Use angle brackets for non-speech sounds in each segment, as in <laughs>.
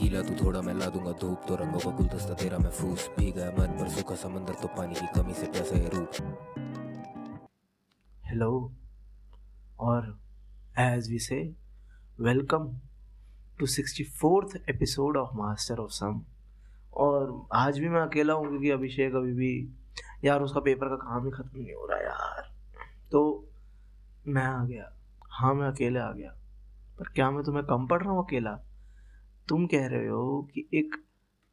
गीला तू थोड़ा मैं ला दूँगा धूप तो रंगों का गुलदस्ता तेरा महफूस भीगा गया मन पर। सूखा समंदर तो पानी की कमी से प्यासा है रूप। Hello all as we say welcome to sixty fourth episode of master of some और आज भी मैं अकेला हूँ क्योंकि अभिषेक अभी भी, यार उसका पेपर का काम ही ख़त्म नहीं हो रहा यार। तो मैं आ गया। हाँ मैं अकेले आ गया। पर क्या मैं तुम्हें कम पढ़ रहा हूँ अकेला? तुम कह रहे हो कि एक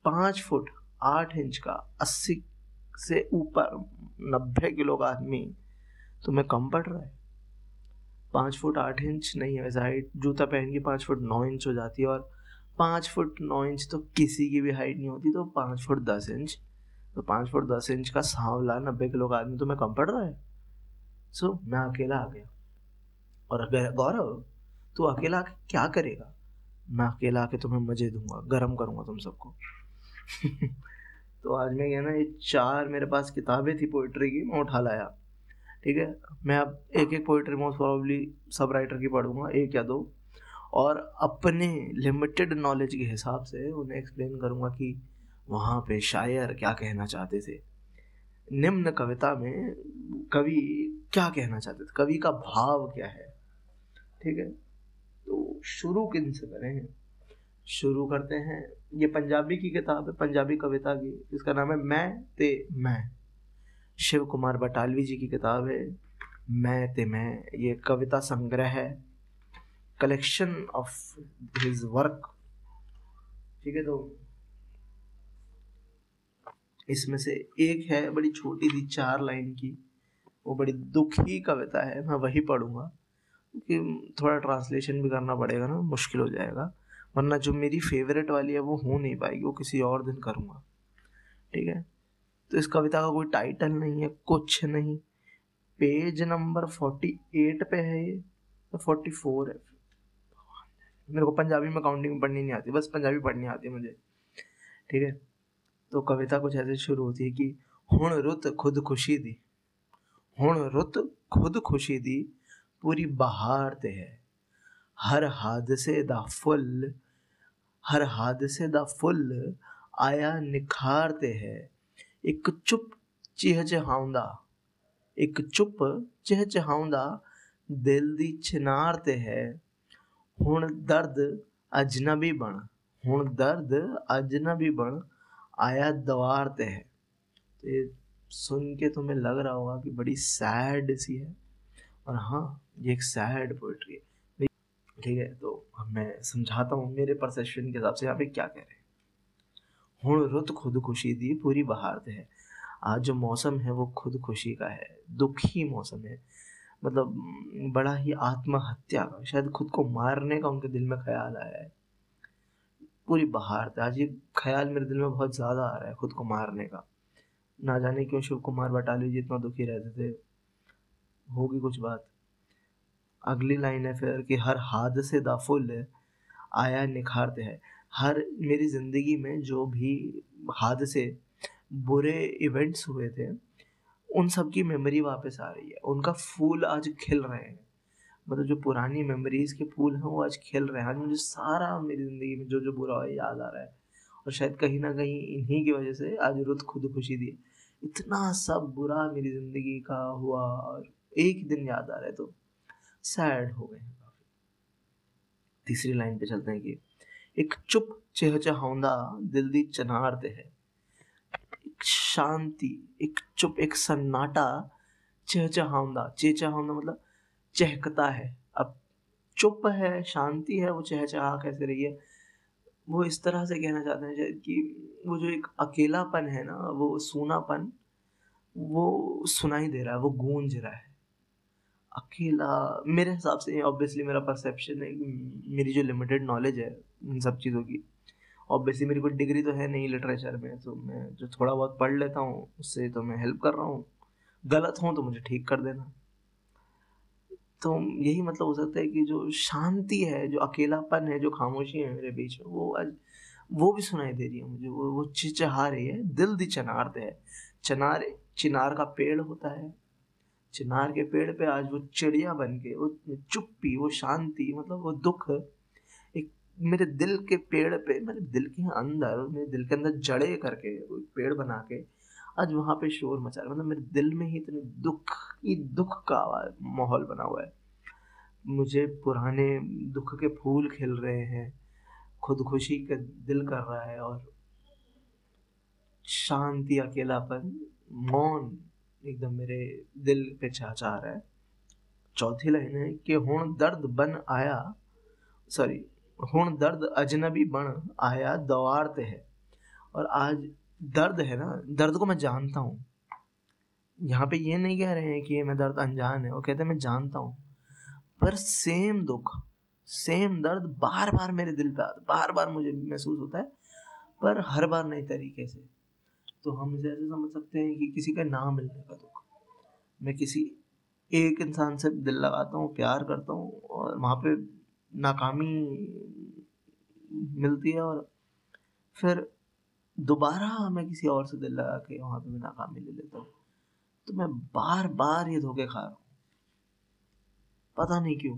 पाँच फुट आठ इंच का अस्सी से ऊपर नब्बे किलो का आदमी तुम्हें कम पड़ रहा है? पाँच फुट आठ इंच नहीं है वैसे हाइट जूता पहन के पाँच फुट नौ इंच हो जाती है और पाँच फुट नौ इंच तो किसी की भी हाइट नहीं होती तो पाँच फुट दस इंच। तो पाँच फुट दस इंच का सांवला नब्बे किलो का आदमी तुम्हें कम पड़ रहा है? सो मैं अकेला आ गया। और अगर गौरव, तू अकेला क्या करेगा? मैं अकेला आके तुम्हें मज़े दूँगा, गर्म करूँगा तुम सबको। <laughs> तो आज मैं क्या ना, ये चार मेरे पास किताबें थी पोइट्री की, मैं उठा लाया। ठीक है? मैं अब एक एक पोइट्री मोस्ट प्रॉब्ली सब राइटर की पढ़ूँगा, एक या दो। और अपने लिमिटेड नॉलेज के हिसाब से उन्हें एक्सप्लेन करूँगा कि वहाँ पे शायर क्या कहना चाहते थे। निम्न कविता में कवि क्या कहना चाहते थे? कवि का भाव क्या है? ठीक है? शुरू किन से करें? शुरू करते हैं। ये पंजाबी की किताब है, पंजाबी कविता की इसका नाम है मैं ते मैं। शिव कुमार बटालवी जी की किताब है, मैं ते मैं। ये कविता संग्रह है कलेक्शन ऑफ़ हिज वर्क ठीक है तो इसमें से एक है, बड़ी छोटी सी चार लाइन की। वो बड़ी दुखी कविता है, मैं वही पढ़ूँगा। क्योंकि थोड़ा ट्रांसलेशन भी करना पड़ेगा ना, मुश्किल हो जाएगा। वरना जो मेरी फेवरेट वाली है, वो हो नहीं पाएगी, वो किसी और दिन करूँगा। ठीक है? तो इस कविता का कोई टाइटल नहीं है, कुछ नहीं। पेज नंबर फोर्टी एट पे है ये तो फोर्टी फोर है। मेरे को पंजाबी में काउंटिंग पढ़नी नहीं आती, बस पंजाबी पढ़नी आती है मुझे। ठीक है? तो कविता कुछ ऐसे शुरू होती है कि हुण रुत खुद खुशी दी हुण रुत खुद खुशी दी पूरी बहार ते है। हर हादसे दा फुल, हर हादसे दा फुल आया निखारते है। एक चुप चिहचहाउंदा एक चुप चिहचहाउंदा दिल दी चिनार ते है। हुण दर्द अजनबी बन हुण दर्द अजनबी बन आया दवार ते है। तो ये सुन के तुम्हें लग रहा होगा कि बड़ी सैड सी है। और हाँ ये एक सैड पोइट्री है। ठीक है तो मैं समझाता हूँ मेरे परसेप्शन के हिसाब से यहाँ पे क्या कह रहे हैं। हुण रुत खुद खुशी दी पूरी बहार ते है। आज जो मौसम है वो खुद खुशी का है, दुखी मौसम है। मतलब बड़ा ही आत्महत्या का, शायद खुद को मारने का उनके दिल में ख्याल आया है। पूरी बहार था आज ये ख्याल मेरे दिल में बहुत ज़्यादा आ रहा है खुद को मारने का। ना जाने क्यों शिव कुमार बटाली जी इतना दुखी रहते थे, होगी कुछ बात। अगली लाइन है फिर कि हर हादसे दा फुल आया निखारते हैं। हर मेरी ज़िंदगी में जो भी हादसे, बुरे इवेंट्स हुए थे, उन सब की मेमोरी वापस आ रही है। उनका फूल आज खिल रहे हैं। मतलब जो पुरानी मेमोरीज के फूल हैं, वो आज खिल रहे हैं। आज मुझे सारा मेरी ज़िंदगी में जो जो बुरा हुआ याद आ रहा है। और शायद कहीं ना कहीं इन्हीं की वजह से आज रुत खुद खुशी दी इतना सब बुरा मेरी ज़िंदगी का हुआ और एक दिन याद आ रहा है तो सैड हो गए हैं काफ़ी। तीसरी लाइन पे चलते हैं कि एक चुप चहचहाउंदा दिल दी चनारते है। एक शांति, एक चुप, एक सन्नाटा चहचहाउंदा चहचहाउंदा मतलब चहकता है। अब चुप है, शांति है, वो चहचहा कैसे रही है? वो इस तरह से कहना चाहते हैं कि वो जो एक अकेलापन है ना, वो सूनापन, वो सुनाई दे रहा है, वो गूंज रहा है। अकेला, मेरे हिसाब से ऑब्वियसली मेरा परसेप्शन है मेरी जो लिमिटेड नॉलेज है इन सब चीज़ों की ऑब्वियसली मेरी कोई डिग्री तो है नहीं लिटरेचर में तो मैं जो थोड़ा बहुत पढ़ लेता हूँ, उससे तो मैं हेल्प कर रहा हूँ। गलत हूँ तो मुझे ठीक कर देना। तो यही मतलब हो सकता है कि जो शांति है, जो अकेलापन है, जो खामोशी है मेरे बीच में, वो आज, वो भी सुनाई दे रही है मुझे, वो वो चिचहा रही है, दिल दी चनार दे चनार, चिनार का पेड़ होता है चिनार के पेड़ पे आज वो चिड़िया बन के वो चुप्पी, वो शांति मतलब वो दुख। एक मेरे दिल के पेड़ पे, मेरे दिल के अंदर, मेरे दिल के अंदर जड़े करके पेड़ बना के आज वहाँ पे शोर मचा रहा मतलब मेरे दिल में ही इतने दुख ही दुख का माहौल बना हुआ है। मुझे पुराने दुख के फूल खिल रहे हैं, खुदकुशी का दिल कर रहा है और शांति, अकेलापन, मौन एकदम मेरे दिल पे चाचा रहा है। चौथी लाइन है कि हुण दर्द बन आया सॉरी हुण दर्द अजनबी बन आया दवारते है। और आज दर्द है ना, दर्द को मैं जानता हूँ। यहाँ पे ये नहीं कह रहे हैं कि मैं दर्द अनजान है, वो कहते हैं मैं जानता हूँ। पर सेम दुख सेम दर्द बार बार मेरे दिल पे बार बार मुझे महसूस होता है, पर हर बार नए तरीके से। तो हम इसे ऐसे समझ सकते हैं कि किसी का ना मिलने का दुख। मैं किसी एक इंसान से दिल लगाता हूँ, प्यार करता हूँ और वहाँ पे नाकामी मिलती है और फिर दोबारा मैं किसी और से दिल लगा के वहाँ पे भी नाकामी ले लेता हूँ। तो मैं बार बार ये धोखे खा रहा हूँ। पता नहीं क्यों।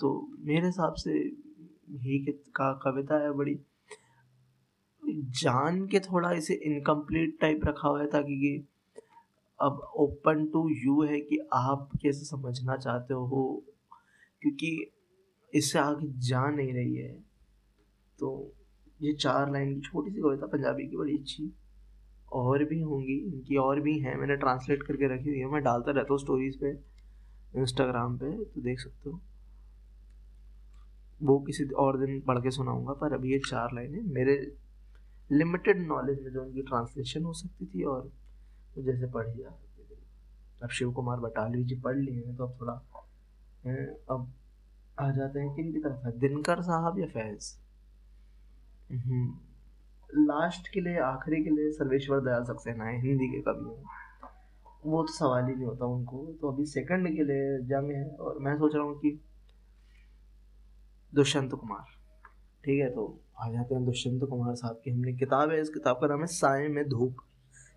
तो मेरे हिसाब से ही का, कविता है बड़ी जान के थोड़ा इसे इनकम्प्लीट टाइप रखा हुआ है ताकि कि अब ओपन टू यू है कि आप कैसे समझना चाहते हो, क्योंकि इससे आगे जा नहीं रही है। तो ये चार लाइन की छोटी सी कविता पंजाबी की, बड़ी अच्छी। और भी होंगी, इनकी और भी हैं, मैंने ट्रांसलेट करके रखी हुई है, मैं डालता रहता हूँ स्टोरीज पे इंस्टाग्राम पे तो देख सकते हो। वो किसी और दिन पढ़ के सुनाऊँगा, पर अभी ये चार लाइनें मेरे लिमिटेड नॉलेज में जो उनकी ट्रांसलेशन हो सकती थी और जैसे पढ़ी जा सकती थी अब शिव कुमार बटालवी जी पढ़ लिए हैं तो अब थोड़ा अब आ जाते हैं किन की तरफ़ है? दिनकर साहब या फैज़? लास्ट के लिए, आखिरी के लिए सर्वेश्वर दयाल सक्सेना है, हिंदी के कवि हैं। वो तो सवाल ही नहीं होता उनको। तो अभी सेकंड के लिए जंग है और मैं सोच रहा हूँ कि दुष्यंत कुमार। ठीक है तो आ जाते हैं दुष्यंत कुमार साहब की हमने किताब है। इस किताब का नाम है साय में धूप।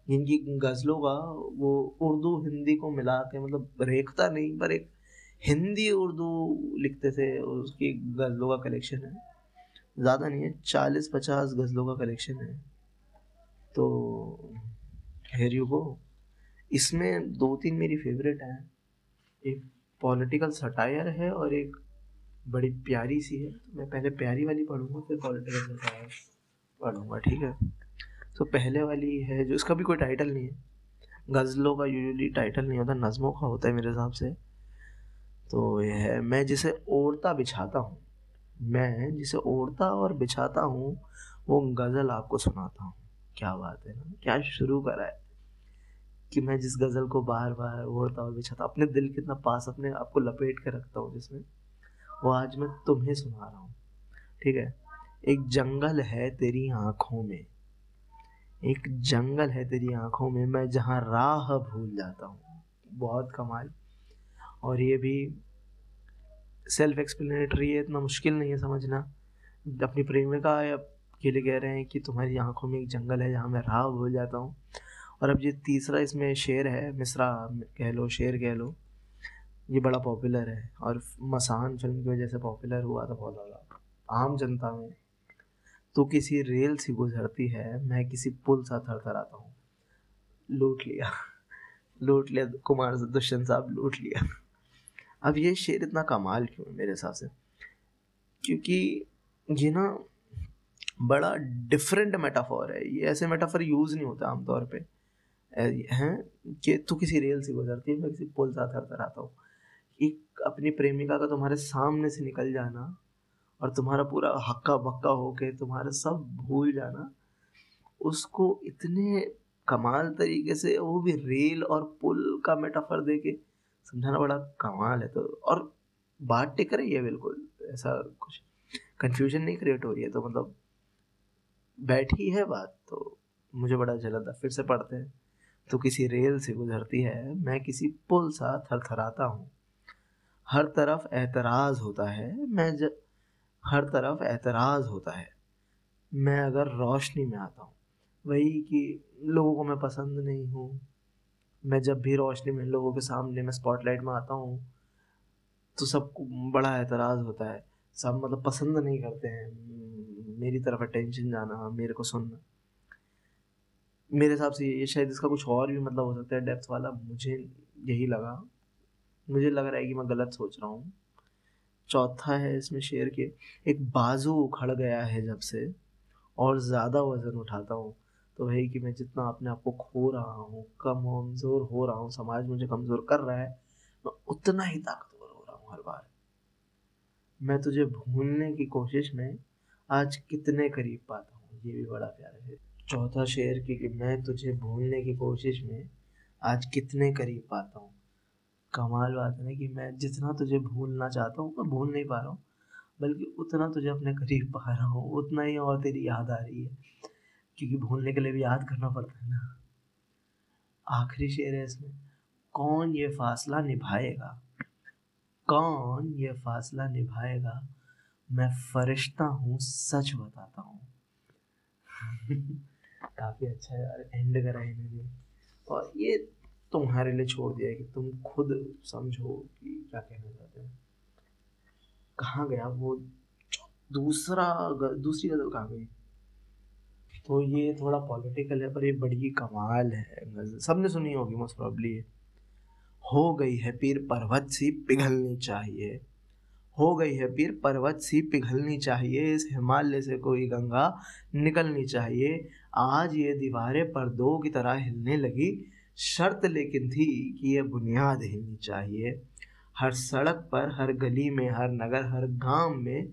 इनकी गज़लों का वो उर्दू हिंदी को मिला के मतलब रेखता नहीं, पर एक हिंदी उर्दू लिखते थे, उसकी गज़लों का कलेक्शन है। ज़्यादा नहीं है चालीस पचास गज़लों का कलेक्शन है। तो हेर यू गो इसमें दो तीन मेरी फेवरेट हैं। एक पॉलिटिकल सटायर है और एक बड़ी प्यारी सी है। मैं पहले प्यारी वाली पढ़ूँगा, फिर सटायर पढ़ूँगा, ठीक है? तो पहले वाली है जो, इसका भी कोई टाइटल नहीं है। गज़लों का यूजुअली टाइटल नहीं होता, नज़मों का होता है मेरे हिसाब से। तो यह है, मैं जिसे ओढ़ता बिछाता हूँ, मैं जिसे ओढ़ता और बिछाता हूँ, वो गज़ल आपको सुनाता हूँ। क्या बात है ना? क्या शुरू करा है? कि मैं जिस गज़ल को बार बार ओढ़ता और बिछाता, अपने दिल कितना पास अपने आप को लपेट कर रखता हूँ जिसमें वो आज मैं तुम्हें सुना रहा हूँ। ठीक है? एक जंगल है तेरी आँखों में। एक जंगल है तेरी आँखों में, मैं जहाँ राह भूल जाता हूँ। बहुत कमाल। और ये भी सेल्फ एक्सप्लेनेटरी है, इतना मुश्किल नहीं है समझना। अपनी प्रेमिका के लिए कह रहे हैं कि तुम्हारी आँखों में एक जंगल है जहाँ मैं राह भूल जाता हूँ। और अब ये तीसरा इसमें शेर है मिसरा कह लो, शेर कह लो। ये बड़ा पॉपुलर है। और मसान फ़िल्म की वजह से पॉपुलर हुआ था बहुत ज़्यादा। आम जनता में तो किसी रेल सी गुजरती है, मैं किसी पुल सा थर थर आता हूँ। लूट लिया। लूट लिया, कुमार दुष्यंत साहब लूट लिया। अब ये शेर इतना कमाल क्यों है मेरे हिसाब से? क्योंकि ये ना बड़ा डिफरेंट मेटाफोर है। ये ऐसे मेटाफोर यूज़ नहीं होता आमतौर पे। हैं? कि तू किसी रेल से गुजरती है, मैं किसी पुल से थर थर आता हूँ। एक अपनी प्रेमिका का तुम्हारे सामने से निकल जाना और तुम्हारा पूरा हक्का बक्का होके तुम्हारा सब भूल जाना, उसको इतने कमाल तरीके से वो भी रेल और पुल का मेटाफर दे के समझाना बड़ा कमाल है तो। और बात टिक रही है बिल्कुल, ऐसा कुछ कंफ्यूजन नहीं क्रिएट हो रही है तो मतलब बैठी है बात तो मुझे बड़ा जलन था फिर से पढ़ते हैं तो किसी रेल से गुजरती है, मैं किसी पुल सा थरथराता हूँ। हर तरफ़ एतराज़ होता है, मैं जब हर तरफ़ एतराज़ होता है। मैं अगर रोशनी में आता हूँ, वही कि लोगों को मैं पसंद नहीं हूँ, मैं जब भी रोशनी में लोगों के सामने मैं स्पॉटलाइट में आता हूँ तो सबको बड़ा एतराज़ होता है। सब मतलब पसंद नहीं करते हैं, मेरी तरफ़ अटेंशन जाना, मेरे को सुनना। मेरे हिसाब से ये, शायद इसका कुछ और भी मतलब हो सकता है डेप्थ वाला, मुझे यही लगा। मुझे लग रहा है कि मैं गलत सोच रहा हूँ। चौथा है इसमें शेर के, एक बाजू उखड़ गया है जब से, और ज़्यादा वज़न उठाता हूँ। तो वही कि मैं जितना अपने आप को खो रहा हूँ कम कमज़ोर हो रहा हूँ, समाज मुझे कमज़ोर कर रहा है, मैं उतना ही ताकतवर हो रहा हूँ हर बार। मैं तुझे भूलने की कोशिश में आज कितने करीब पाता हूँ, ये भी बड़ा प्यारा है। चौथा शेर की, कि मैं तुझे भूलने की कोशिश में आज कितने करीब पाता हूँ। कमाल बात है कि मैं जितना तुझे भूलना चाहता हूँ, मैं भूल नहीं पा रहा हूँ, बल्कि उतना तुझे अपने करीब पा रहा हूँ, उतना ही और तेरी याद आ रही है। क्योंकि भूलने के लिए भी याद करना पड़ता है ना। आखिरी शेर है इसमें, कौन ये फासला निभाएगा? कौन ये फासला निभाएगा? मैं फरिश्ता हूँ, सच बताता हूँ। <laughs> काफ़ी अच्छा यार एंड करा इन्होंने। और ये तुम्हारे लिए छोड़ दिया है कि तुम खुद समझो कि क्या कहना चाहते हैं। कहाँ गया वो? दूसरा दूसरी गज़ल कहाँ गई? तो ये थोड़ा पॉलिटिकल है, पर ये बड़ी कमाल है गज़ल। सबने सुनी होगी मोस्ट प्रॉब्ली हो गई है पीर पर्वत सी पिघलनी चाहिए। हो गई है पीर पर्वत सी पिघलनी चाहिए, इस हिमालय से कोई गंगा निकलनी चाहिए। आज ये दीवारें पर्दों की तरह हिलने लगी शर्त लेकिन थी कि यह बुनियाद हिलनी चाहिए। हर सड़क पर, हर गली में, हर नगर, हर गाँव में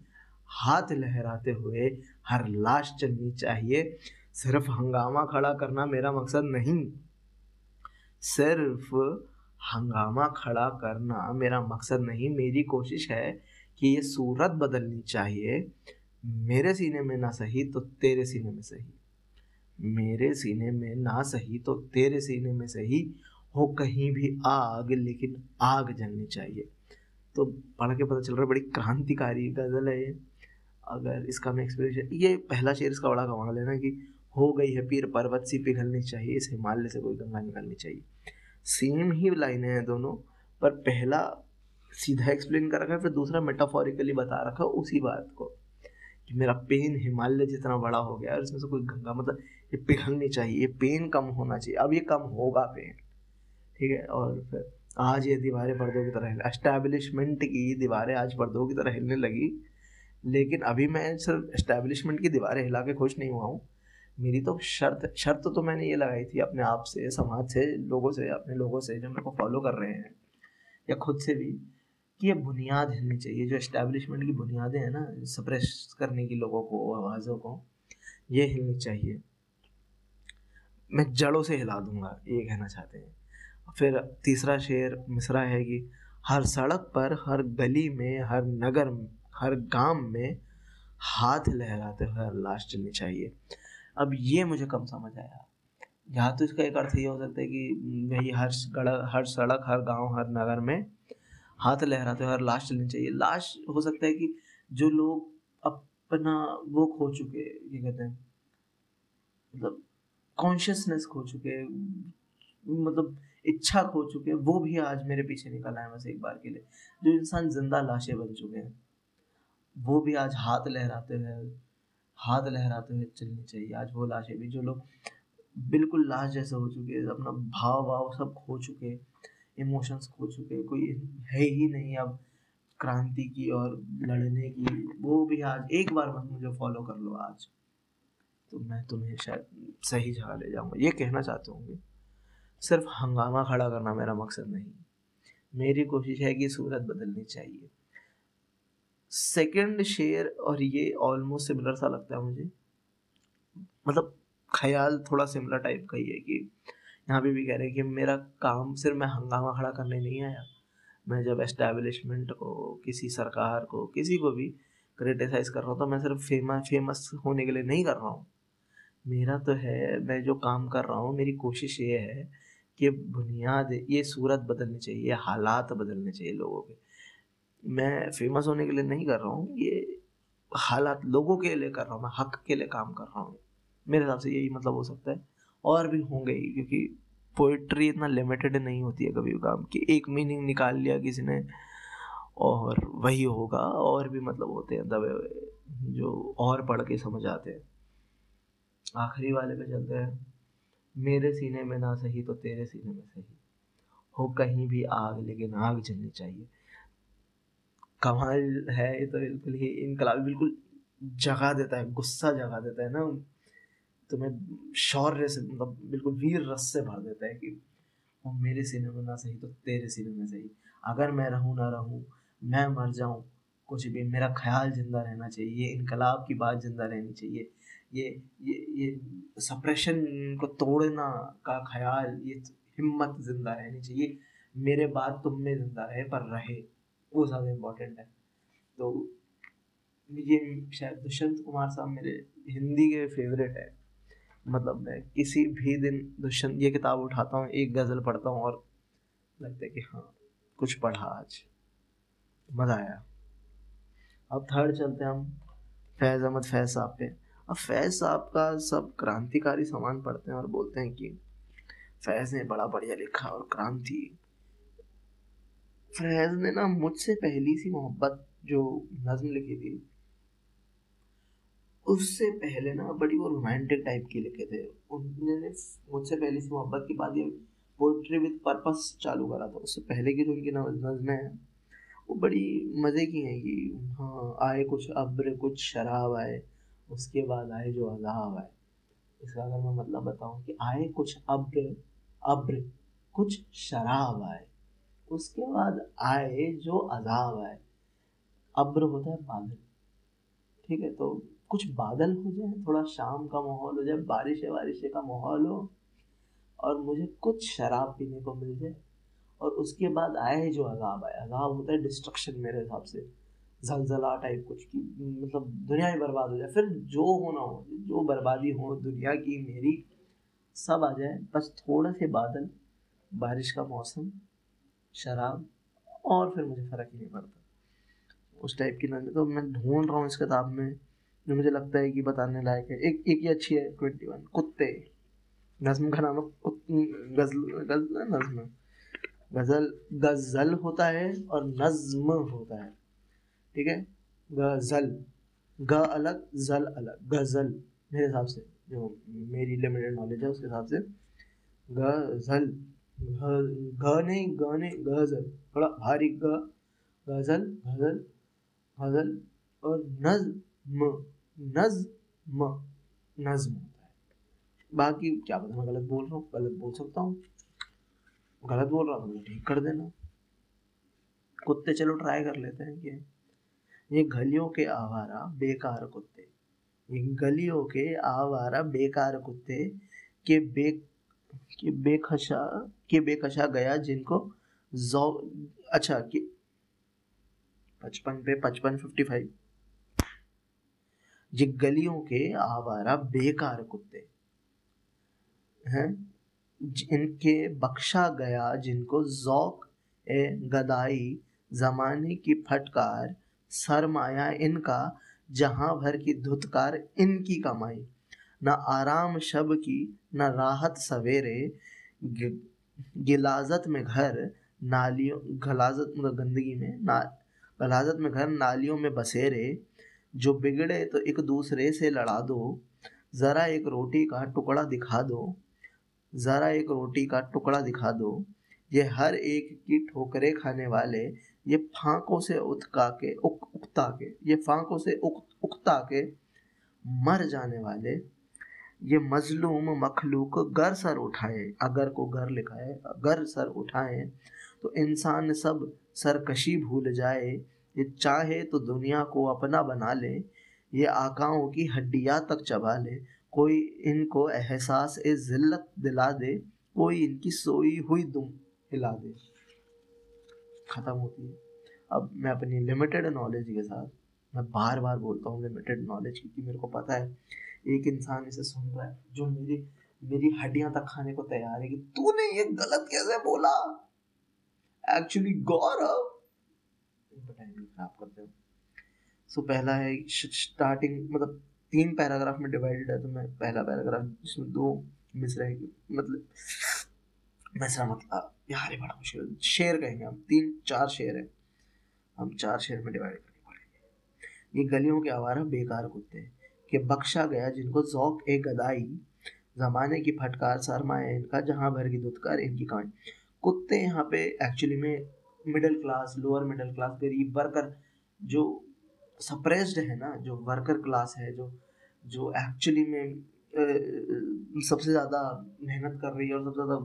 हाथ लहराते हुए हर लाश चलनी चाहिए। सिर्फ़ हंगामा खड़ा करना मेरा मकसद नहीं। सिर्फ़ हंगामा खड़ा करना मेरा मकसद नहीं। मेरी कोशिश है कि ये सूरत बदलनी चाहिए। मेरे सीने में ना सही तो तेरे सीने में सही। मेरे सीने में ना सही तो तेरे सीने में सही हो कहीं भी आग, लेकिन आग जलनी चाहिए। तो पढ़ के पता चल रहा है, बड़ी क्रांतिकारी गज़ल है ये। अगर इसका मैं एक्सप्लेनेशन ये पहला शेर इसका बड़ा कमाल है ना कि हो गई है पीर पर्वत, सी पिघलनी चाहिए, इस हिमालय से कोई गंगा निकलनी चाहिए। सेम ही लाइनें हैं दोनों, पर पहला सीधा एक्सप्लेन कर रखा है, फिर दूसरा मेटाफोरिकली बता रखा है उसी बात को। कि मेरा पेन हिमालय जितना बड़ा हो गया और इसमें से कोई गंगा मतलब ये पिघलनी चाहिए, ये पेन कम होना चाहिए। अब ये कम होगा पेन ठीक है? और फिर आज ये दीवारें पर्दों की तरह हिल एस्टैब्लिशमेंट की दीवारें आज पर्दों की तरह हिलने लगी। लेकिन अभी मैं सिर्फ़ एस्टैब्लिशमेंट की दीवारें हिला के खुश नहीं हुआ हूँ। मेरी तो शर्त शर्त तो मैंने ये लगाई थी अपने आप से, समाज से, लोगों से, अपने लोगों से जो मेरे को फॉलो कर रहे हैं, या खुद से भी। कि ये बुनियाद हिलनी चाहिए, जो इस्टेब्लिशमेंट की बुनियादें हैं ना सप्रेस करने की लोगों को, आवाज़ों को, ये हिलनी चाहिए। मैं जड़ों से हिला दूँगा, ये कहना चाहते हैं। फिर तीसरा शेर मिसरा है कि हर सड़क पर, हर गली में, हर नगर, हर गाँव में हाथ लहराते हुए लाश चलनी चाहिए। अब ये मुझे कम समझ आया। यहाँ तो इसका एक अर्थ ये हो सकता है कि भाई हर हर सड़क, हर गाँव, हर नगर में हाथ लहराते हुए हर लाश चलनी चाहिए। लाश हो सकता है कि जो लोग अपना वो खो चुके ये कहते हैं मतलब कॉन्शियसनेस खो चुके मतलब इच्छा खो चुके हैं वो भी आज मेरे पीछे निकल आए बस एक बार के लिए। जो इंसान ज़िंदा लाशें बन चुके हैं, वो भी आज हाथ लहराते हुए हाथ लहराते हुए चलनी चाहिए। आज वो लाशें भी जो लोग बिल्कुल लाश जैसे हो चुके हैं, अपना भाव भाव सब खो चुके इमोशंस खो चुके कोई है ही नहीं अब क्रांति की और लड़ने की, वो भी आज, एक बार बस मुझे फॉलो कर लो आज। तो मैं तुम्हें शायद सही जगह ले जाऊँगा। ये कहना चाहते होंगे सिर्फ़ हंगामा खड़ा करना मेरा मकसद नहीं। मेरी कोशिश है कि सूरत बदलनी चाहिए। सेकंड शेयर और ये ऑलमोस्ट सिमिलर सा लगता है मुझे। मतलब ख्याल थोड़ा सिमिलर टाइप का ही है कि यहाँ पे भी कह रहे हैं कि मेरा काम सिर्फ़ मैं हंगामा खड़ा करने नहीं आया। मैं जब एस्टेब्लिशमेंट को, किसी सरकार को, किसी को भी क्रिटिसाइज कर रहा हूँ तो मैं सिर्फ़ फ़ेमस फ़ेमस होने के लिए नहीं कर रहा हूँ। मेरा तो है, मैं जो काम कर रहा हूँ, मेरी कोशिश ये है कि बुनियाद, ये सूरत बदलनी चाहिए हालात बदलने चाहिए लोगों के। मैं फ़ेमस होने के लिए नहीं कर रहा हूँ, ये हालात लोगों के लिए कर रहा हूँ, मैं हक के लिए काम कर रहा हूँ। मेरे हिसाब से यही मतलब हो सकता है। और भी होंगे ही, क्योंकि पोइट्री इतना लिमिटेड नहीं होती है कभी काम कि एक मीनिंग निकाल लिया किसी ने और वही होगा, और भी मतलब होते हैं दबे हुए, जो और पढ़ के समझ आते हैं। आखिरी वाले पे चलते हैं। मेरे सीने में ना सही तो तेरे सीने में सही। हो कहीं भी आग, लेकिन आग जलनी चाहिए। कमाल है ये तो बिल्कुल ही, इनकलाबी बिल्कुल जगा देता है, गुस्सा जगा देता है ना। तुम्हें शौर्य से मतलब बिल्कुल वीर रस से भर देता है कि वो मेरे सीने में ना सही तो तेरे सीने में सही। अगर मैं रहूँ ना रहूँ, मैं मर जाऊँ, कुछ भी, मेरा ख्याल ज़िंदा रहना चाहिए ये इनकलाब की बात ज़िंदा रहनी चाहिए। ये ये ये सप्रेशन को तोड़ना का ख्याल, ये हिम्मत ज़िंदा रहनी चाहिए। मेरे बाद तुम में ज़िंदा रहे, पर रहे, वो ज़्यादा इम्पोर्टेंट है। तो ये शायद दुष्यंत कुमार साहब मेरे हिंदी के फेवरेट है। मतलब मैं किसी भी दिन दुष्यंत ये किताब उठाता हूँ, एक गज़ल पढ़ता हूँ और लगता है कि हाँ कुछ पढ़ा आज। मज़ा आया। अब थर्ड चलते हैं हम, फैज़ अहमद, फैज़ साहब पे। अब फैज़ साहब का सब क्रांतिकारी सामान पढ़ते हैं और बोलते हैं कि फैज़ ने बड़ा बढ़िया लिखा और क्रांति। फैज़ ने ना मुझसे पहली सी मोहब्बत जो नज्म लिखी थी उससे पहले ना बड़ी वो रोमांटिक टाइप की लिखे थे। उन्होंने मुझसे पहली सी मोहब्बत के बाद ये पोइट्री विद पर्पस चालू करा था। उससे पहले की जो उनकी नज़में हैं। वो बड़ी मज़े की हैं कि हाँ आए कुछ अब्र, कुछ शराब आए, उसके बाद आए जो अजाब आए। इसका अगर मैं मतलब बताऊँ कि आए कुछ अब्र अब्र, कुछ शराब आए, उसके बाद आए जो अजाब आए। अब्र होता है बादल। ठीक है तो कुछ बादल हो जाए, थोड़ा शाम का माहौल हो जाए, बारिश है वारिश का माहौल हो, और मुझे कुछ शराब पीने को मिल जाए। और उसके बाद आए जो अजाब आए अजाब होता है डिस्ट्रक्शन मेरे हिसाब से। जलजला टाइप कुछ की मतलब दुनिया ही बर्बाद हो जाए। फिर जो होना हो, जो बर्बादी हो दुनिया की, मेरी, सब आ जाए। बस थोड़े से बादल, बारिश का मौसम, शराब, और फिर मुझे फ़र्क ही नहीं पड़ता। उस टाइप की नज़र तो मैं ढूंढ रहा हूँ इस किताब में। जो मुझे लगता है कि बताने लायक है। एक एक ही अच्छी है ट्वेंटी वन कुत्ते। नज्म का नाम गज़ल गज़ल नज्म। गज़ल गज़ल होता है और नज्म होता है। ठीक है? गज़ल। ग अलग, जल अलग। गज़ल। मेरे हिसाब से, जो मेरी लिमिटेड नॉलेज है, उसके हिसाब से। गज़ल। घ नहीं, ग नहीं, गज़ल। थोड़ा भारी। ग, गज़ल गज़ल गज़ल और नज्म। नज्म नज्म होता है। बाकी क्या पता, मैं गलत बोल रहा हूँ, गलत बोल सकता हूँ। गलत बोल रहा हूँ तो ठीक कर देना। कुत्ते चलो ट्राई कर लेते हैं कि ये गलियों के आवारा बेकार कुत्ते। ये गलियों के आवारा बेकार कुत्ते के बे, के बेखशा के बेखशा गया जिनको जौ अच्छा कि पचपन पे पचपन फिफ्टी फाइव ये गलियों के आवारा बेकार कुत्ते हैं, जिनके बख्शा गया, जिनको जौक ए गदाई, जमाने की फटकार, सरमाया इनका, जहाँ भर की धुतकार इनकी कमाई। न आराम शब की, न राहत सवेरे गिलाजत में घर, नालियों, गलाजत मतलब गंदगी में ना, गलाजत में घर, नालियों में बसेरे जो बिगड़े तो एक दूसरे से लड़ा दो। ज़रा एक रोटी का टुकड़ा दिखा दो। ज़रा एक रोटी का टुकड़ा दिखा दो। ये हर एक की ठोकरे खाने वाले ये फांकों से उतका के उक, उकता के ये फांकों से उक, उकता के मर जाने वाले। ये मजलूम मखलूक गर सर उठाए। अगर को घर लिखा है अगर सर उठाए तो इंसान सब सरकशी भूल जाए। ये चाहे तो दुनिया को अपना बना ले, ये आकाओं की हड्डियाँ तक चबा ले। कोई इनको एहसास, ए जिल्लत दिला दे, कोई इनकी सोई हुई दुम हिला दे। ख़त्म होती है। अब मैं अपनी लिमिटेड नॉलेज के साथ, मैं बार बार बोलता हूँ लिमिटेड नॉलेज क्योंकि मेरे को पता है, एक इंसान इसे सुन रहा है, जो मेरी मेरी हड्डियाँ तक खाने को तैयार है कि तूने ये गलत कैसे बोला? एक्चुअली गौरव! टाइम खराब करते हो। सो so, पहला है स्टार्टिंग मतलब तीन पैराग्राफ में डिवाइडेड है तो मैं पहला पैराग्राफ जिसमें दो मिस रहेगी मतलब मिसरा मतलब यार ये बड़ा मुश्किल शेर कहेंगे हम तीन चार शेर है। हम चार शेयर में डिवाइड करने पड़ेंगे ये गलियों के आवारा बेकार कुत्ते कि बख्शा गया जिनको जौक ए गदाई जमाने की फटकार सरमाया इनका जहाँ भर की दुदकार इनकी कमाई कुत्ते यहाँ पे एक्चुअली में middle class lower middle class गरीब वर्कर जो सप्रेस्ड है ना, जो वर्कर क्लास है, जो जो एक्चुअली में सबसे ज़्यादा मेहनत कर रही है और सबसे ज़्यादा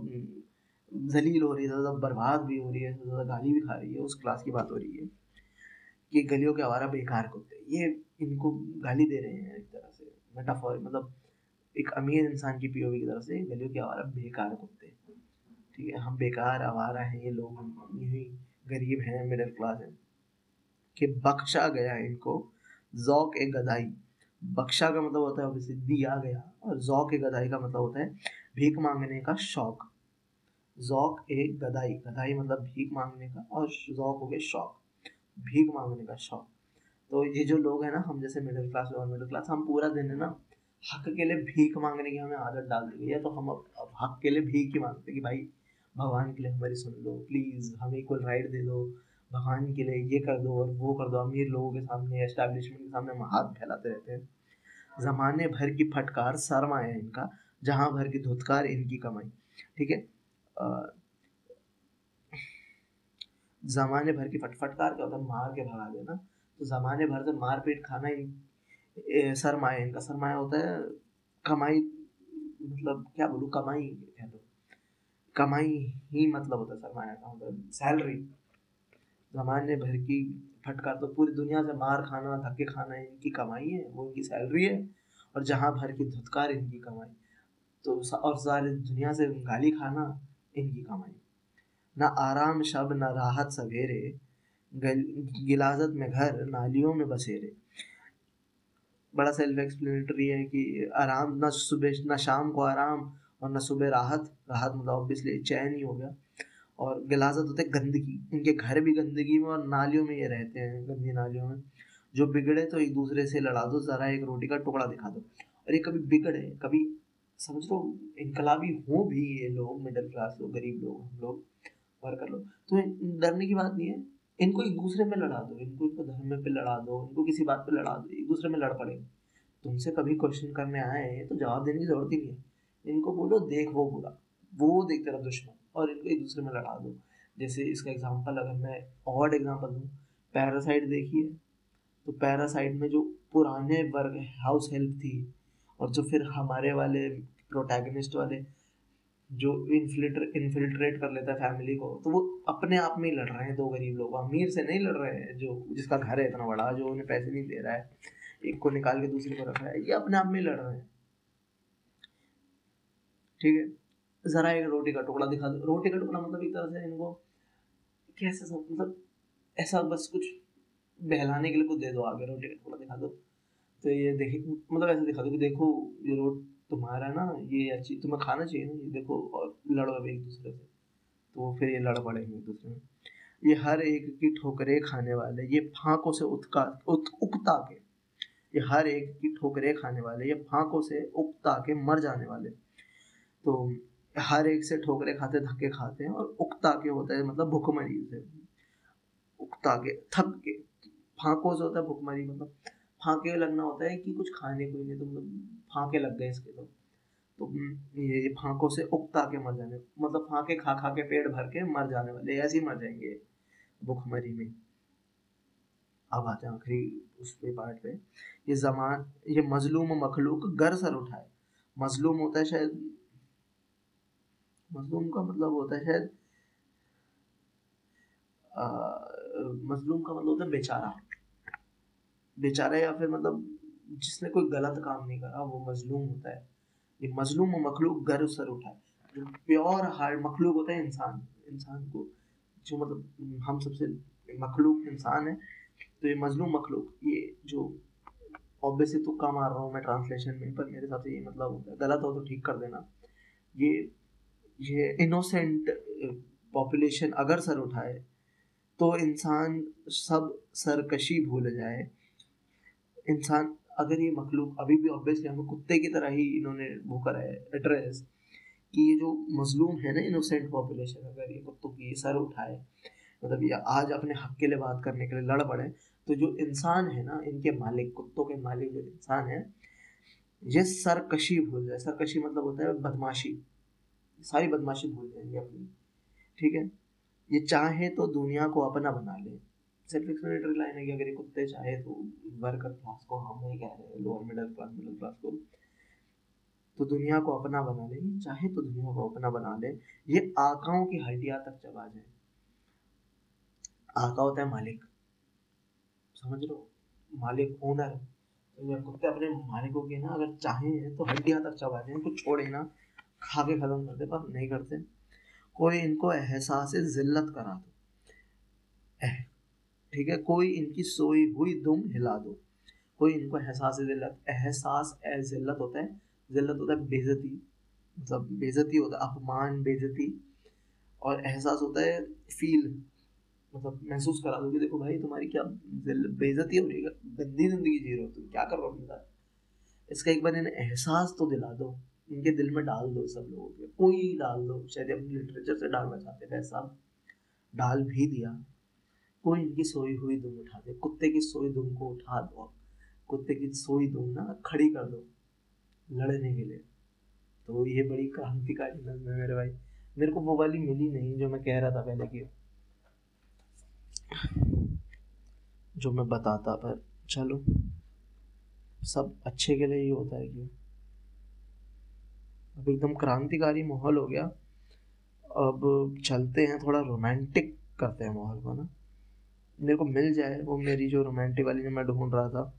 जलील हो रही है ज़्यादा बर्बाद भी हो रही है, सबसे ज़्यादा गाली भी खा रही है, उस क्लास की बात हो रही है कि गलियों के आवारा बेकार कुत्ते। ये इनको गाली दे रहे हैं एक तरह से मेटाफॉर मतलब एक अमीर इंसान की पीओवी की तरफ़ से गलियों के आवारा बेकार कुत्ते। ठीक है, हम बेकार आवारा हैं, ये लोग यही गरीब हैं मिडिल क्लास हैं कि बख्शा गया इनको जौक ए गदाई। बख्शा का मतलब होता है ऑब्वियसली दिया गया और जौक ए गदाई का मतलब होता है भीख मांगने का शौक। जौक ए गदाई गदाई मतलब भीख मांगने का और जौक हो गया शौक भीख मांगने का शौक। तो ये जो लोग हैं ना हम जैसे मिडिल क्लास और मिडिल क्लास हम पूरा दिन है ना हक के लिए भीख मांगने की हमें आदत डाल दी गई है तो हम अब, हक के लिए भीख ही मांगते कि भाई भगवान के लिए हमारी सुन लो प्लीज़ हमें इक्वल राइट दे दो, भगवान के लिए ये कर दो और वो कर दो। अमीर लोगों के सामने एस्टैब्लिशमेंट के सामने हाथ फैलाते रहते हैं। ज़माने भर की फटकार, शर्मा है इनका, जहाँ भर की धुतकार, इनकी कमाई। ठीक है? ज़माने भर की फट, फटकार क्या होता है? मार के भगा देना। तो ज़माने भर से मार पीट खाना ही सरमाया इनका। सरमाया होता है, कमाई मतलब क्या बोलूँ, कमाई कह लो कमाई ही मतलब होता है सरमाया का मतलब सैलरी। जमाने भर की फटकार तो पूरी दुनिया से मार खाना, धक्के खाना इनकी कमाई है, वो इनकी सैलरी है, और जहाँ भर की धुतकार इनकी कमाई। तो और सारी दुनिया से गाली खाना इनकी कमाई। न आराम शब, ना राहत सवेरे गिलाजत में घर, नालियों में बसेरे। बड़ा सेल्फ एक्सप्लेनेटरी है कि आराम, ना सुबह, ना शाम को आराम और न सुबह राहत राहत मतलब ऑब्वियसली चैन ही हो गया। और गिलाजत होते हैं गंदगी, इनके घर भी गंदगी में और नालियों में ये रहते हैं, गंदी नालियों में। जो बिगड़े तो एक दूसरे से लड़ा दो, ज़रा एक रोटी का टुकड़ा दिखा दो। और ये कभी बिगड़े, कभी समझ लो इनकलाबी हो भी ये लोग मिडिल क्लास लोग, गरीब लोग, हम लोग वर्कर लोग। तो डरने की बात नहीं है। इनको एक दूसरे में लड़ा दो, इनको इनको धर्म पे लड़ा दो, इनको किसी बात पे लड़ा दो, एक दूसरे में लड़ पड़े। तुमसे कभी क्वेश्चन करने आए तो जवाब देने की ज़रूरत ही नहीं है। इनको बोलो, देख वो बुरा। वो देख तेरा दुश्मन, और इनको एक दूसरे में लड़ा दो। जैसे इसका एग्ज़ाम्पल अगर मैं और एग्ज़ाम्पल दूँ पैरासाइट देखिए। तो पैरासाइट में जो पुराने वर्ग हाउस हेल्प थी, और जो फिर हमारे वाले प्रोटैगनिस्ट वाले, जो इन्फिल्टर इन्फिल्ट्रेट कर लेता है फैमिली को तो वो अपने आप में ही लड़ रहे हैं दो गरीब लोग। अमीर से नहीं लड़ रहे हैं, जो, जिसका घर है इतना बड़ा, जो उन्हें पैसे नहीं दे रहा है, एक को निकाल के दूसरे को रख रहा है, ये अपने आप में लड़ रहे हैं। ठीक है? ज़रा एक रोटी का टुकड़ा दिखा दो। रोटी का टुकड़ा मतलब एक तरह से इनको कैसे सब मतलब ऐसा बस कुछ बहलाने के लिए कुछ दे दो आगे रोटी का टुकड़ा दिखा दो। तो ये देखिए मतलब ऐसे दिखा दो कि देखो ये रोट तुम्हारा ना ये अच्छी तुम्हें खाना चाहिए ना ये देखो और लड़ो अब एक दूसरे से। तो फिर ये लड़ पड़ेंगे एक दूसरे में। ये हर एक की ठोकरे खाने वाले ये फांकों से उत्का उत, उकता के ये हर एक की ठोकरे खाने वाले ये फांकों से उकता के मर जाने वाले। तो हर एक से ठोकरे खाते धक्के खाते हैं और उकता के होता है मतलब भुखमरी से उकता के थक के। फांकों से होता है भुखमरी मतलब फांके लगना होता है कि कुछ खाने को ही नहीं तो मतलब फांके लग गए इसके तो। तो हम्म, ये फांकों से उकता के मर जाने मतलब फांके खा खा के पेट भर के मर जाने वाले ऐसे ही मर जाएँगे भुखमरी में। अब आते हैं आखिरी उस पे पार्ट पे। ये जमान ये मजलूम मखलूक गर सर उठाए। मजलूम होता है शायद मजलूम का मतलब होता है शायद मजलूम का मतलब होता है बेचारा। बेचारा या फिर मतलब जिसने कोई गलत काम नहीं करा, वो मजलूम होता है। ये मजलूम मखलूक गर्व सर उठाए जो प्योर हार्ट मखलूक होता है इंसान इंसान को, जो मतलब हम सबसे मखलूक इंसान है तो ये मजलूम मखलूक, ये जो ऑब्वियसली तुक्का मार रहा हूँ मैं ट्रांसलेशन में, पर मेरे हिसाब से ये मतलब होता है। गलत हो तो ठीक कर देना। ये ये इनोसेंट पॉपुलेशन अगर सर उठाए तो इंसान सब सरकशी भूल जाए। इंसान, अगर ये मखलूक अभी भी ऑब्वियसली हमें कुत्ते की तरह ही इन्होंने वो करा है एड्रेस कि ये जो मजलूम है ना इनोसेंट पॉपुलेशन अगर ये कुत्तों की सर उठाए मतलब ये आज अपने हक के लिए बात करने के लिए लड़ पड़े तो जो इंसान है ना, इनके मालिक, कुत्तों के मालिक जो इंसान है, ये सरकशी भूल जाए। सरकशी मतलब होता है बदमाशी। सारी बदमाशी भूल जाएँगे अपनी। ठीक है? ये चाहे तो दुनिया को अपना बना ले। सेल्फ एक्सप्लेनेटरी लाइन है कि अगर ये कुत्ते चाहे तो वर्कर क्लास को हम नहीं कह रहे lower middle class middle class को। तो दुनिया को अपना बना ले चाहे तो दुनिया को अपना बना ले। ये आकाओं की हड्डियाँ तक चबा जाए। आका होता है मालिक। समझ लो मालिक ओनर तो कुत्ते अपने मालिकों की ना अगर चाहे तो हड्डियाँ तक चबा जाए कुछ छोड़े ना। खा के खत्म करते पर नहीं करते। कोई इनको एहसास जिल्लत करा दो। ठीक है? कोई इनकी सोई हुई दुम हिला दो। कोई इनको एहसास जिल्लत एहसास जिल्लत होता है। जिल्लत होता है बेजती मतलब बेजती होता है, अपमान बेजती और एहसास होता है फील मतलब महसूस करा दो कि देखो भाई तुम्हारी क्या बेजती हो रही है? गंदी ज़िंदगी जी रहे हो तुम, क्या कर रहे हो? इसका एक बार इन्हें एहसास तो दिला दो। इनके दिल में डाल दो सब लोगों के। कोई डाल दो, शायद अपने लिटरेचर से डालना चाहते थे ऐसा। डाल भी दिया। कोई इनकी सोई हुई दुम उठा दे। कुत्ते की सोई दुम को उठा दो। कुत्ते की सोई दुम ना खड़ी कर दो लड़ने के लिए। तो ये बड़ी क्रांतिकारी नज्म है मेरे भाई। मेरे को वो वाली मिली नहीं जो मैं कह रहा था पहले की जो मैं बताता पर। चलो। सब अच्छे के लिए ही होता है कि अब एकदम क्रांतिकारी माहौल हो गया। अब चलते हैं, थोड़ा रोमांटिक करते हैं माहौल को ना। मेरे को मिल जाए, वो मेरी जो रोमांटिक वाली जो मैं ढूंढ रहा था,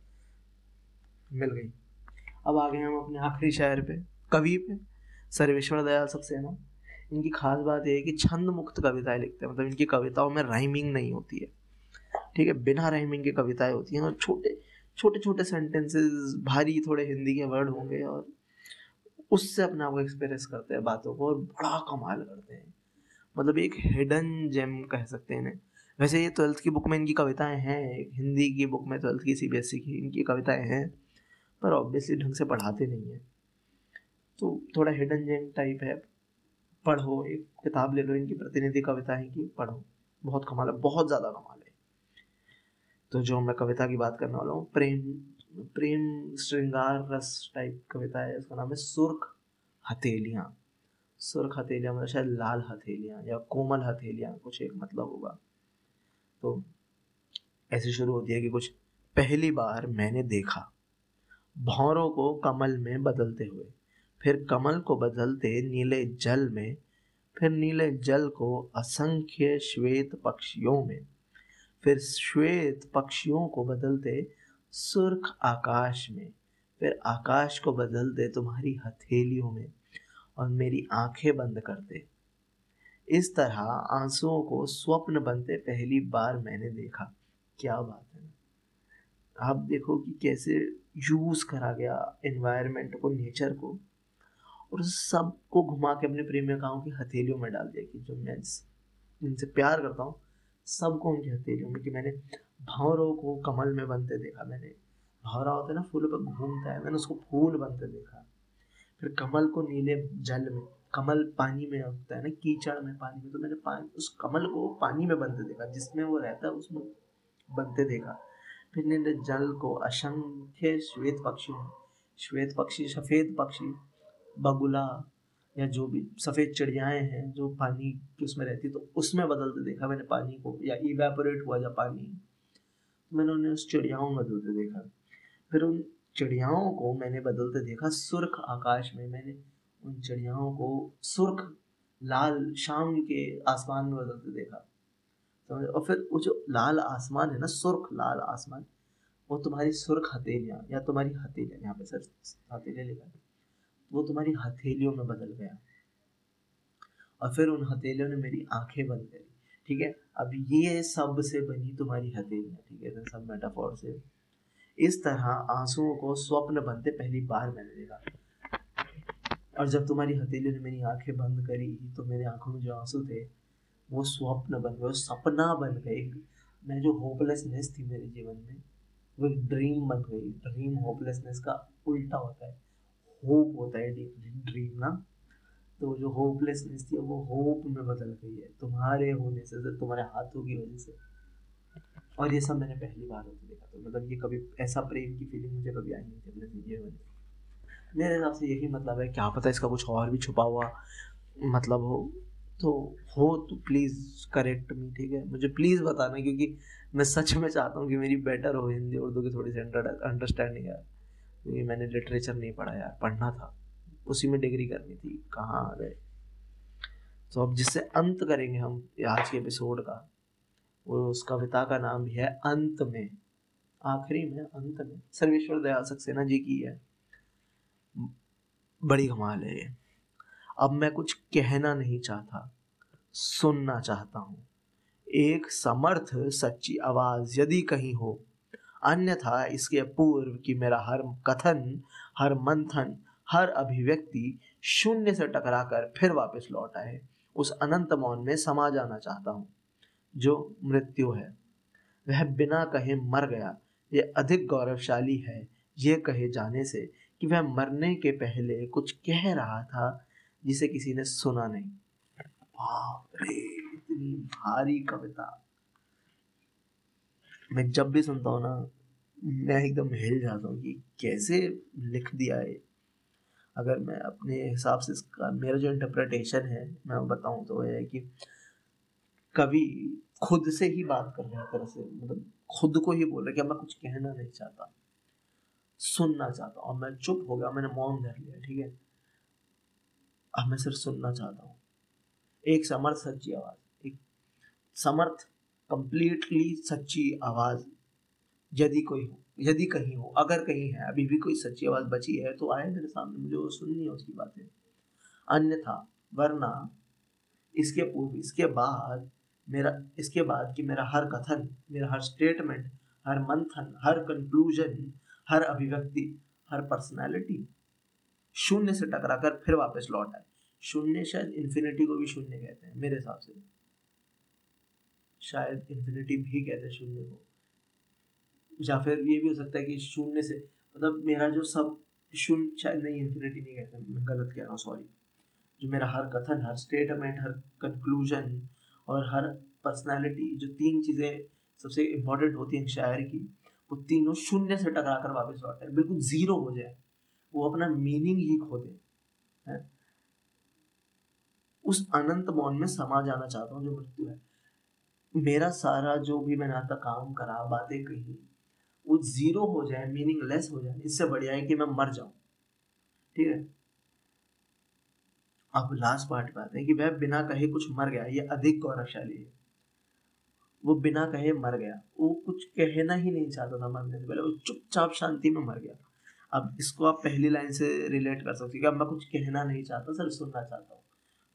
मिल गई। अब आ गए हम अपने आखिरी शायर पे, कवि पे, सर्वेश्वर दयाल सबसे ना इनकी खास बात यह है कि छंद मुक्त कविताएँ लिखते हैं मतलब इनकी कविताओं में राइमिंग नहीं होती है। ठीक है, बिना राइमिंग की कविताएँ होती हैं, और छोटे छोटे छोटे सेंटेंसेस भारी थोड़े हिंदी के वर्ड होंगे, और उससे अपने आप को एक्सप्रेस करते हैं बातों को और बड़ा कमाल करते हैं। मतलब एक हिडन जेम कह सकते हैं वैसे ये ट्वेल्थ की बुक में इनकी कविताएँ हैं हिंदी की बुक में ट्वेल्थ की सीबीएसई की इनकी कविताएँ हैं, पर ऑब्वियसली ढंग से पढ़ाते नहीं हैं। तो थोड़ा हिडन जेम टाइप है, पढ़ो, एक किताब ले लो, इनकी प्रतिनिधि कविताएँ की पढ़ो। बहुत कमाल है, बहुत ज़्यादा कमाल है। तो जो मैं कविता की बात करने वाला हूँ, प्रेम प्रेम श्रृंगार रस टाइप कविता है उसका नाम है सुर्ख हथेलियाँ। सुर्ख हथेलियाँ मतलब शायद लाल हथेलियाँ या कोमल हथेलियाँ, कुछ एक मतलब होगा। तो ऐसे शुरू होती है कि कुछ पहली बार मैंने देखा। भौरों को कमल में बदलते हुए, फिर कमल को बदलते नीले जल में, फिर नीले जल को असंख्य श्वेत पक्षियों में, फिर श्वेत पक्षियों को बदलते सुर्ख आकाश में। फिर आकाश को बदल दे तुम्हारी हथेलियों में और मेरी आँखें बंद कर दे। इस तरह आंसुओं को स्वप्न बनते पहली बार मैंने देखा। क्या बात है आप देखो कि कैसे यूज़ करा गया एनवायरनमेंट को नेचर को और सबको घुमा के अपने प्रेमिकाओं की हथेलियों में डाल दिया कि जो मैं जिनसे प्यार करता हूँ, सबको उनकी हथेलियों में कि मैंने भंवरों को कमल में बनते देखा मैंने। भंवरा होता है ना, फूलों पर घूमता है। मैंने उसको फूल बनते देखा। फिर कमल को नीले जल में, कमल पानी में होता है ना, कीचड़ में पानी में तो मैंने पानी, उस कमल को पानी में बनते देखा, जिसमें वो रहता है, उसमें बनते देखा। फिर नीले जल को असंख्य श्वेत पक्षियों, श्वेत पक्षी, सफ़ेद पक्षी, बगुला या जो भी, सफ़ेद चिड़ियाएँ हैं, जो पानी की उसमें रहती तो उसमें बदलते देखा मैंने पानी को, या इवेपोरेट हुआ जब पानी। मैंने उन्हें उस चिड़ियाओं में बदलते देखा। फिर उन चिड़ियाओं को मैंने बदलते देखा, सुर्ख आकाश में मैंने उन चिड़ियाओं को सुर्ख, लाल शाम के आसमान में बदलते देखा। समझ, और फिर वो जो लाल आसमान है ना, सुर्ख, लाल आसमान, वो तुम्हारी सुर्ख हथेलियाँ, या तुम्हारी हथेलियाँ, यहाँ पे सर हथेलियाँ लिखा वो तुम्हारी हथेलियों में बदल गया। और फिर उन हथेलियों ने मेरी आँखें बंद करी, ठीक है? अब ये सबसे बनी तुम्हारी हथेलियाँ ठीक है? सब मेटाफोर से। इस तरह आंसुओं को स्वप्न बनते पहली बार मैंने देखा। और जब तुम्हारी हथेली ने मेरी आँखें बंद करी तो मेरे आँखों में जो आँसू थे, वो स्वप्न बन गए सपना बन गए। मैं जो होपलेसनेस थी मेरे जीवन में, वो एक ड्रीम बन गई। ड्रीम होपलेसनेस का उल्टा होता है। होप होता है ड्रीम ना? तो जो होपलेसनेस थी वो होप में बदल गई है। तुम्हारे होने से तुम्हारे हाथों की वजह से। और ये सब मैंने पहली बार होते देखा तो मतलब ये कभी ऐसा प्रेम की फीलिंग मुझे कभी आई नहीं थी अपने ज़िंदगी में मेरे हिसाब से यही मतलब है, क्या पता इसका कुछ और भी छुपा हुआ मतलब हो। तो हो तो प्लीज़ करेक्ट मी ठीक है? मुझे प्लीज़ बताना, क्योंकि मैं सच में चाहता हूँ कि मेरी बेटर हो हिंदी, उर्दू की थोड़ी सी अंडरस्टैंडिंग है। क्योंकि मैंने लिटरेचर नहीं पढ़ा यार, पढ़ना था। उसी में डिग्री करनी थी, कहाँ आ गए। तो अब जिससे अंत करेंगे हम आज के एपिसोड का, वो उस कविता का नाम भी है अंत में। आखिरी में, अंत में। सर्वेश्वर दयाल सक्सेना जी की है। बड़ी कमाल है ये। अब मैं कुछ कहना नहीं चाहता, सुनना चाहता हूँ। एक समर्थ सच्ची आवाज़ यदि कहीं हो, अन्यथा इसके पूर्व कि मेरा हर कथन, हर मंथन हर अभिव्यक्ति शून्य से टकराकर फिर वापस लौट आए। उस अनंत मौन में समा जाना चाहता हूँ, जो मृत्यु है। वह बिना कहे मर गया। ये अधिक गौरवशाली है ये कहे जाने से कि वह मरने के पहले कुछ कह रहा था, जिसे किसी ने सुना नहीं। रे, इतनी भारी कविता। मैं जब भी सुनता हूँ ना, मैं एकदम हिल जाता हूँ कि कैसे लिख दिया है। अगर मैं अपने हिसाब से इसका, मेरा जो इंटरप्रिटेशन है, मैं बताऊँ तो है कि कवि खुद से ही बात कर रहे हैं तरह से मतलब खुद को ही बोल रहे कि मैं कुछ कहना नहीं चाहता, सुनना चाहता हूँ। और मैं चुप हो गया, मैंने मौन धर लिया, ठीक है? अब मैं सिर्फ़ सुनना चाहता हूँ। एक समर्थ सच्ची आवाज़, एक समर्थ कंप्लीटली सच्ची आवाज़, यदि कोई हो यदि कहीं हो, अगर कहीं है, अभी भी कोई सच्ची आवाज़ बची है तो आए मेरे सामने, मुझे वो सुननी है उसकी बातें। अन्यथा, वरना इसके पूर्व, इसके बाद मेरा, इसके बाद कि मेरा हर कथन, मेरा हर स्टेटमेंट हर मंथन, हर कंक्लूजन हर अभिव्यक्ति, हर पर्सनैलिटी शून्य से टकरा कर फिर वापस लौट आए। शून्य शायद इन्फिनिटी को भी शून्य कहते हैं, मेरे हिसाब से। शायद इन्फिनिटी भी कहते हैं शून्य को। या फिर ये भी हो सकता है कि शून्य से मतलब मेरा जो सब शून्य शायद नहीं इन्फिनिटी नहीं कहते, मैं गलत कह रहा हूँ सॉरी जो मेरा हर कथन, हर स्टेटमेंट हर कंक्लूजन और हर पर्सनैलिटी जो तीन चीज़ें सबसे इम्पोर्टेंट होती हैं शायर की, वो तीनों शून्य से टकरा कर वापस लौटे बिल्कुल ज़ीरो हो जाए, वो अपना मीनिंग ही खो दे उस अनंत मौन में समा जाना चाहता हूँ जो मृत्यु है। मेरा सारा जो भी मैंने आता काम करा, बातें कही वो ज़ीरो हो जाए मीनिंग लेस हो जाए, इससे बढ़िया है कि मैं मर जाऊँ। ठीक है? अब लास्ट पार्ट बात है कि वह बिना कहे कुछ मर गया, ये अधिक गौरवशाली है। वो बिना कहे मर गया। वो कुछ कहना ही नहीं चाहता था मरने से पहले, वो चुपचाप शांति में मर गया। अब इसको आप पहली लाइन से रिलेट कर सकते अब मैं कुछ कहना नहीं चाहता, सिर्फ़ सुनना चाहता हूँ।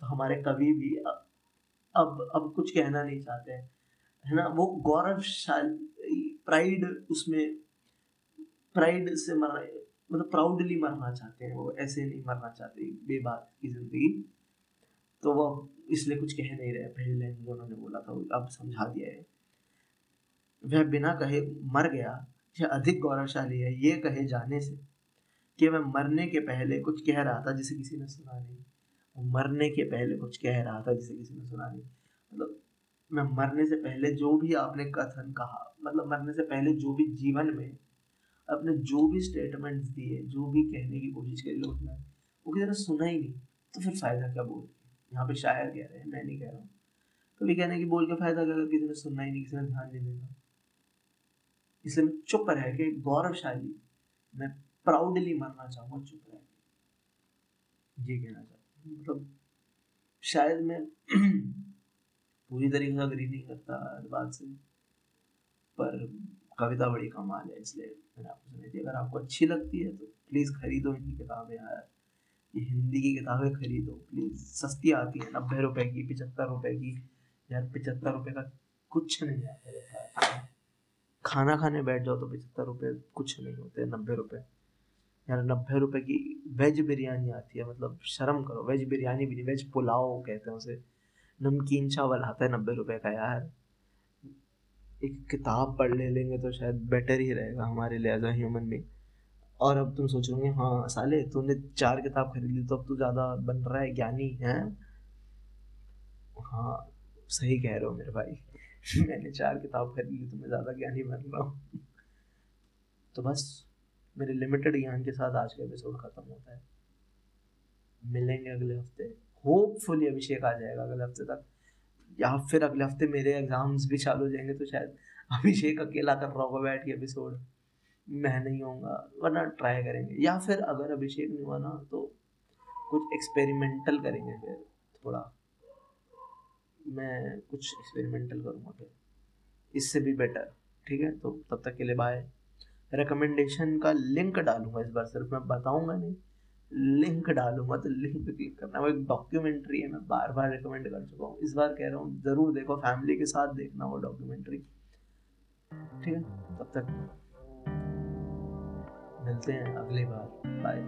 तो हमारे कवि भी अब अब कुछ कहना नहीं चाहते हैं। है ना? वो गौरवशाली प्राइड उसमें प्राइड से मर मतलब प्राउडली मरना चाहते हैं, वो ऐसे नहीं मरना चाहते बेबात की ज़िंदगी। तो वो इसलिए कुछ कह नहीं रहे, पहले लाइन में उन्होंने बोला था, अब समझा दिया है। वह बिना कहे मर गया, यह अधिक गौरवशाली है, ये कहे जाने से कि मैं मरने के पहले कुछ कह रहा था जिसे किसी ने सुना नहीं। मरने के पहले कुछ कह रहा था जिसे किसी ने सुना नहीं। मतलब मैं मरने से पहले जो भी आपने कथन कहा मतलब मरने से पहले जो भी जीवन में अपने जो भी स्टेटमेंट्स दिए, जो भी कहने की कोशिश करी लोग ने, वो किसी ने सुना ही नहीं तो फिर फ़ायदा क्या बोल? यहाँ पे शायर कह रहे हैं, मैं नहीं कह रहा हूँ। कभी कहने की बोल के फ़ायदा क्या किसी ने सुनना ही नहीं, किसी ने ध्यान नहीं देगा इसलिए मैं चुप रह के, गौरवशाली, मैं प्राउडली मरना चाहूँगा, चुप रह के। ये कहना चाहता हूँ। मतलब शायद मैं <clears throat> पूरी तरीके से अग्री नहीं करता इस बात से। पर कविता बड़ी कमाल है, इसलिए मैंने आपको सुनाई थी अगर आपको अच्छी लगती है तो प्लीज़ खरीदो इनकी किताबें यार। ये हिंदी की किताबें खरीदो प्लीज़ सस्ती आती है, नब्बे रुपए की, पिचहत्तर रुपए की। यार, पिचहत्तर रुपए का कुछ नहीं आता खाना खाने बैठ जाओ तो पिचहत्तर रुपए कुछ नहीं होते, नब्बे रुपए। यार, नब्बे रुपए की वेज बिरयानी आती है मतलब शर्म करो। वेज बिरयानी भी नहीं, वेज पुलाव कहते हैं उसे। नमकीन चावल आता है नब्बे रुपए का यार। एक किताब पढ़ ले लेंगे तो शायद बेटर ही रहेगा हमारे लिए एज अ ह्यूमन बींग और अब तुम सोच रहे हाँ साले, तूने चार किताब खरीद ली तो अब तू ज़्यादा बन रहा है, ज्ञानी है? हाँ सही कह रहे हो मेरे भाई। <laughs> मैंने चार किताब खरीद ली तो मैं ज़्यादा ज्ञानी बन रहा हूँ। तो बस, मेरे लिमिटेड ज्ञान के साथ आज का एपिसोड ख़त्म होता है। मिलेंगे अगले हफ़्ते। होपफुली अभिषेक आ जाएगा अगले हफ़्ते तक। या फिर अगले हफ़्ते मेरे एग्ज़ाम्स भी चालू हो जाएँगे तो शायद अभिषेक अकेला कर रहा होगा बैठ के एपिसोड मैं नहीं होऊँगा, वरना ट्राई करेंगे। या फिर अगर अभिषेक नहीं हुआ ना तो कुछ एक्सपेरिमेंटल करेंगे फिर, थोड़ा। मैं कुछ एक्सपेरिमेंटल करूँगा फिर। इससे भी बेटर ठीक है? तो तब तक के लिए बाय रिकमेंडेशन का लिंक डालूँगा इस बार, सिर्फ़ मैं बताऊँगा नहीं। लिंक डालूँगा तो लिंक पे क्लिक करना। वो एक डॉक्यूमेंट्री है, मैं बार बार रिकमेंड कर चुका हूँ। इस बार कह रहा हूँ, ज़रूर देखो फैमिली के साथ देखना वो डॉक्यूमेंट्री ठीक है? तब तक मिलते हैं अगली बार। बाय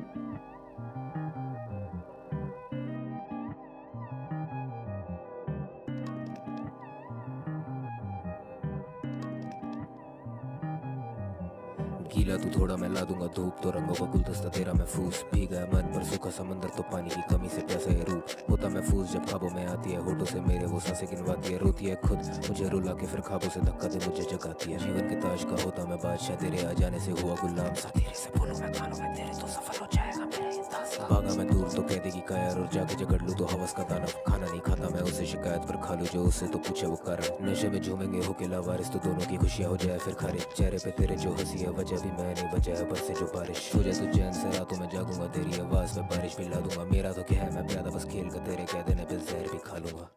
गीला तू थोड़ा मैं ला दूँगा धूप तो रंगों का गुलदस्ता तेरा महफूस भी गया। मन पर सूखा समंदर तो पानी की कमी से प्यासा है रूप। होता महफूज जब खाबों में आती है होटो से मेरे वो साँसें गिनवाती है, रोती है खुद। मुझे रुला के फिर खाबों से धक्का दे, मुझे जगाती है। जीवन के ताज का होता मैं बादशाह, तेरे आ जाने से हुआ गुलाम। सा तेरे से बोलूँ मैं कानों में तेरे तो सफल हो जाएगा। भागा मैं दूर तो कह देगी कायर और जाके जगड़ लू तो हवस का दानव। खाना नहीं खाता मैं उसे शिकायत पर खा लू जो उससे तो पूछे वो कारण। नशे में झूमेंगे हो के लावारिस तो दोनों की खुशियाँ हो जाए फिर खारिज चेहरे पे तेरे जो हँसी है, वजह भी मैं नहीं वजह है बरसे जो बारिश। तुझे तो चैन से रातों में जागूँगा, तेरी आवाज़ में बारिश भी ला दूँगा। मेरा तो क्या है, मैं प्यादा बस खेल कर तेरे कह देने पे जहर भी खा लूँगा।